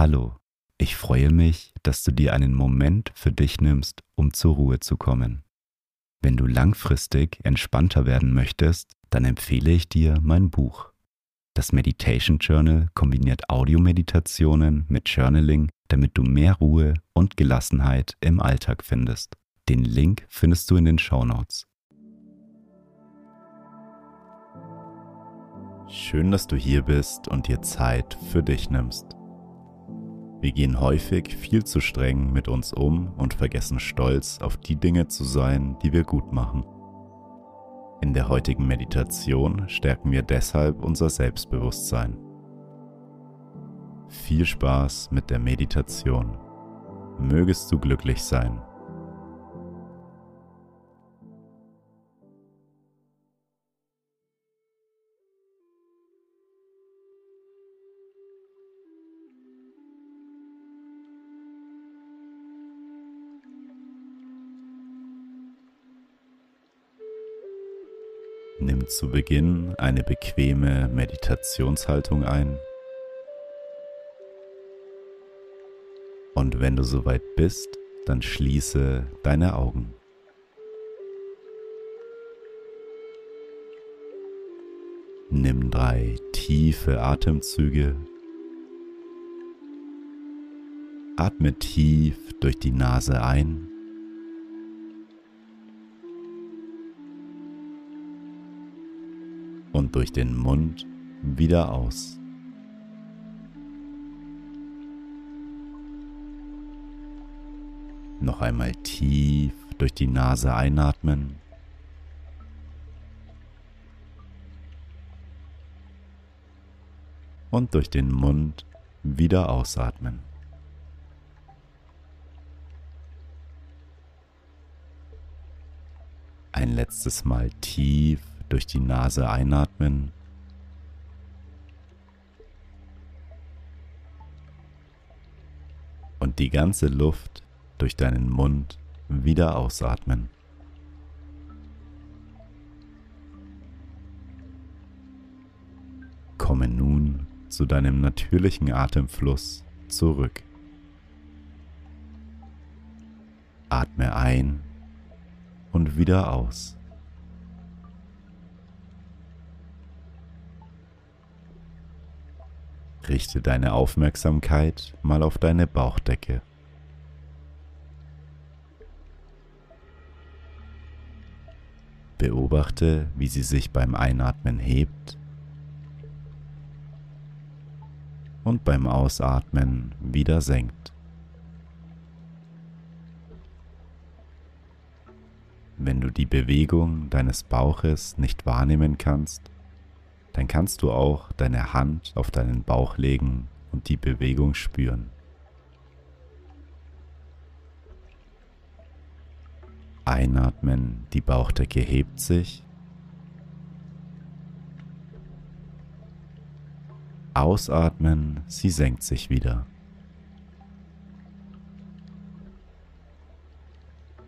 Hallo, ich freue mich, dass du dir einen Moment für dich nimmst, um zur Ruhe zu kommen. Wenn du langfristig entspannter werden möchtest, dann empfehle ich dir mein Buch. Das Meditation Journal kombiniert Audiomeditationen mit Journaling, damit du mehr Ruhe und Gelassenheit im Alltag findest. Den Link findest du in den Show Notes. Schön, dass du hier bist und dir Zeit für dich nimmst. Wir gehen häufig viel zu streng mit uns um und vergessen stolz auf die Dinge zu sein, die wir gut machen. In der heutigen Meditation stärken wir deshalb unser Selbstbewusstsein. Viel Spaß mit der Meditation. Mögest du glücklich sein. Nimm zu Beginn eine bequeme Meditationshaltung ein. Und wenn du soweit bist, dann schließe deine Augen. Nimm drei tiefe Atemzüge. Atme tief durch die Nase ein und durch den Mund wieder aus. Noch einmal tief durch die Nase einatmen. Und durch den Mund wieder ausatmen. Ein letztes Mal tief durch die Nase einatmen. Und die ganze Luft durch deinen Mund wieder ausatmen. Komme nun zu deinem natürlichen Atemfluss zurück. Atme ein und wieder aus. Richte deine Aufmerksamkeit mal auf deine Bauchdecke. Beobachte, wie sie sich beim Einatmen hebt und beim Ausatmen wieder senkt. Wenn du die Bewegung deines Bauches nicht wahrnehmen kannst, dann kannst du auch deine Hand auf deinen Bauch legen und die Bewegung spüren. Einatmen, die Bauchdecke hebt sich. Ausatmen, sie senkt sich wieder.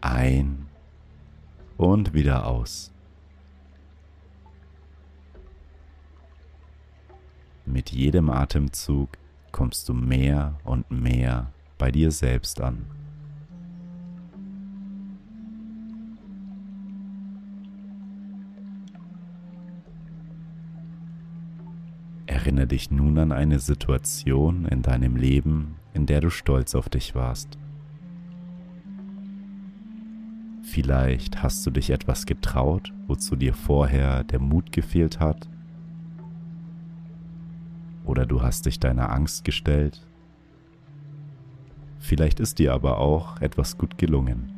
Ein und wieder aus. Mit jedem Atemzug kommst du mehr und mehr bei dir selbst an. Erinnere dich nun an eine Situation in deinem Leben, in der du stolz auf dich warst. Vielleicht hast du dich etwas getraut, wozu dir vorher der Mut gefehlt hat oder du hast dich deiner Angst gestellt. Vielleicht ist dir aber auch etwas gut gelungen.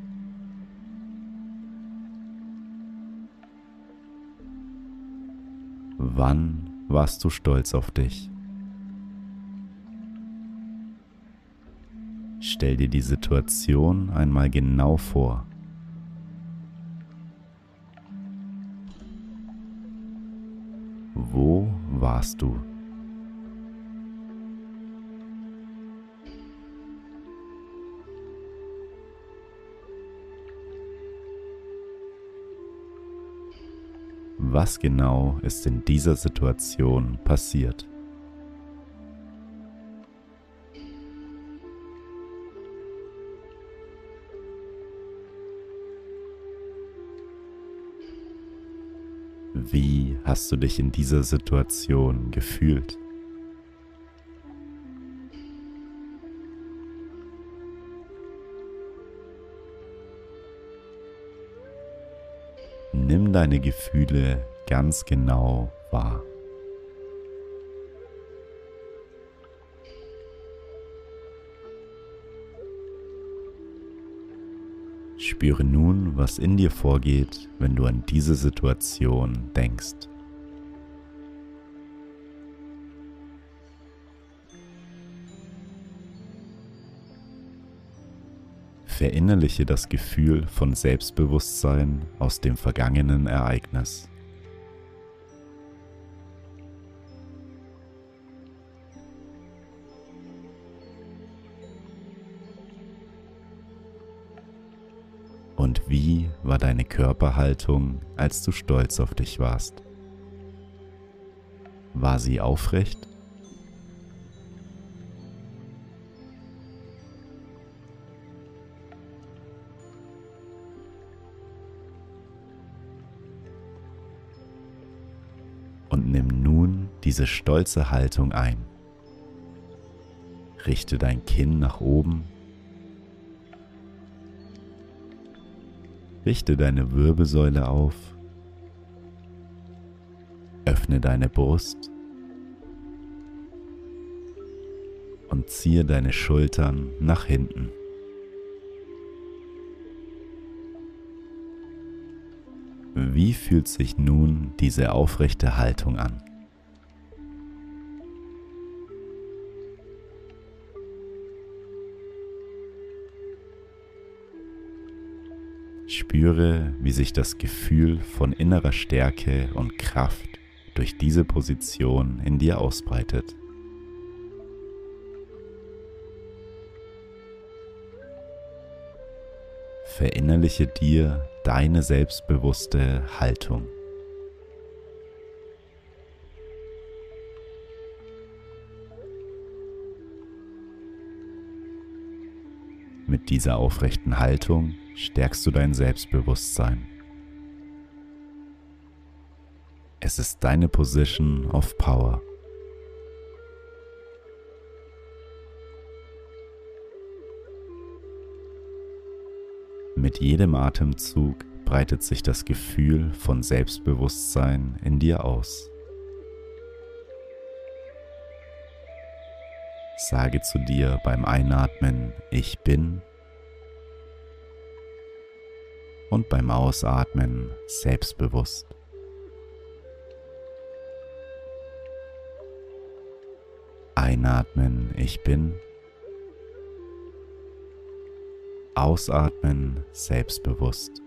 Wann warst du stolz auf dich? Stell dir die Situation einmal genau vor. Wo warst du? was genau ist in dieser Situation passiert. Wie hast du dich in dieser Situation gefühlt? Deine Gefühle ganz genau wahr. Spüre nun, was in dir vorgeht, wenn du an diese Situation denkst. Verinnerliche das Gefühl von Selbstbewusstsein aus dem vergangenen Ereignis. Und wie war deine Körperhaltung, als du stolz auf dich warst? War sie aufrecht? Und nimm nun diese stolze Haltung ein. Richte dein Kinn nach oben Richte deine Wirbelsäule auf. Öffne deine Brust und ziehe deine Schultern nach hinten. Wie fühlt sich nun diese aufrechte Haltung an? Spüre, wie sich das Gefühl von innerer Stärke und Kraft durch diese Position in dir ausbreitet. Verinnerliche dir deine selbstbewusste Haltung. Mit dieser aufrechten Haltung stärkst du dein Selbstbewusstsein. Es ist deine Position of Power. Mit jedem Atemzug breitet sich das Gefühl von Selbstbewusstsein in dir aus. Sage zu dir beim Einatmen, ich bin und beim Ausatmen selbstbewusst. Einatmen, ich bin. Ausatmen, selbstbewusst.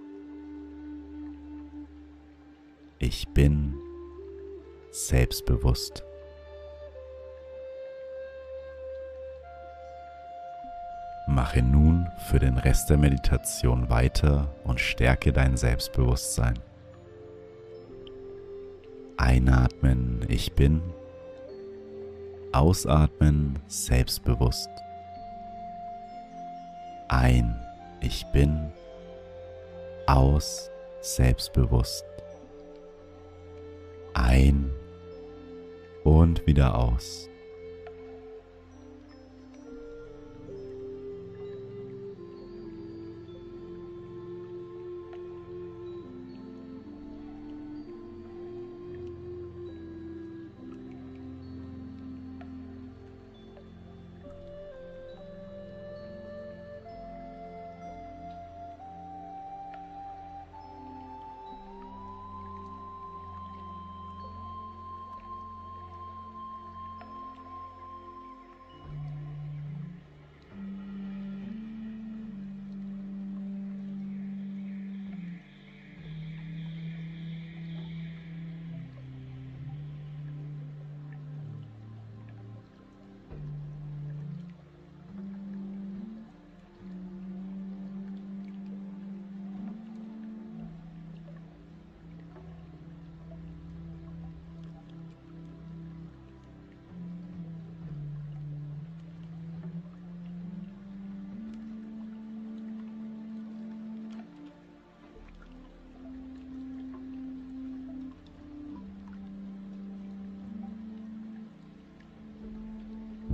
Ich bin selbstbewusst. Mache nun für den Rest der Meditation weiter und stärke dein Selbstbewusstsein. Einatmen, ich bin. Ausatmen, selbstbewusst. Ein, ich bin. Aus, selbstbewusst. Ein und wieder aus.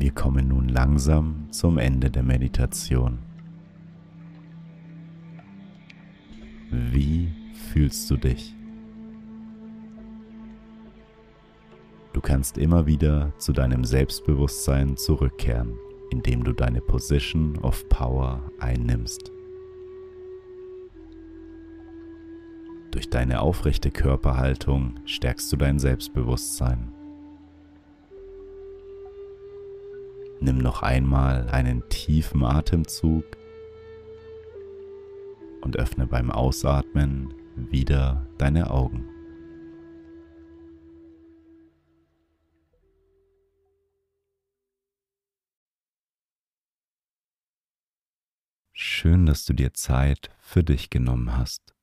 Wir kommen nun langsam zum Ende der Meditation. Wie fühlst du dich? Du kannst immer wieder zu deinem Selbstbewusstsein zurückkehren, indem du deine Position of Power einnimmst. Durch deine aufrechte Körperhaltung stärkst du dein Selbstbewusstsein. Nimm noch einmal einen tiefen Atemzug und öffne beim Ausatmen wieder deine Augen. Schön, dass du dir Zeit für dich genommen hast.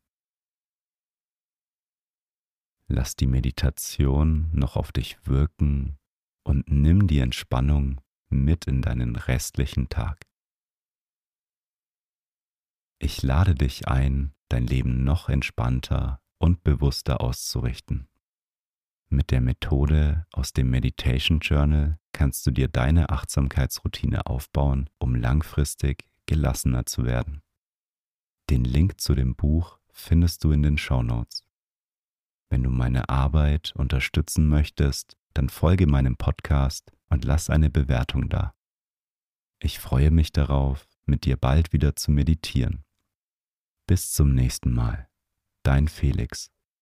Lass die Meditation noch auf dich wirken und nimm die Entspannung mit in deinen restlichen Tag. Ich lade dich ein, dein Leben noch entspannter und bewusster auszurichten. Mit der Methode aus dem Meditation Journal kannst du dir deine Achtsamkeitsroutine aufbauen, um langfristig gelassener zu werden. Den Link zu dem Buch findest du in den Show Notes. Wenn du meine Arbeit unterstützen möchtest, dann folge meinem Podcast und lass eine Bewertung da. Ich freue mich darauf, mit dir bald wieder zu meditieren. Bis zum nächsten Mal. Dein Felix.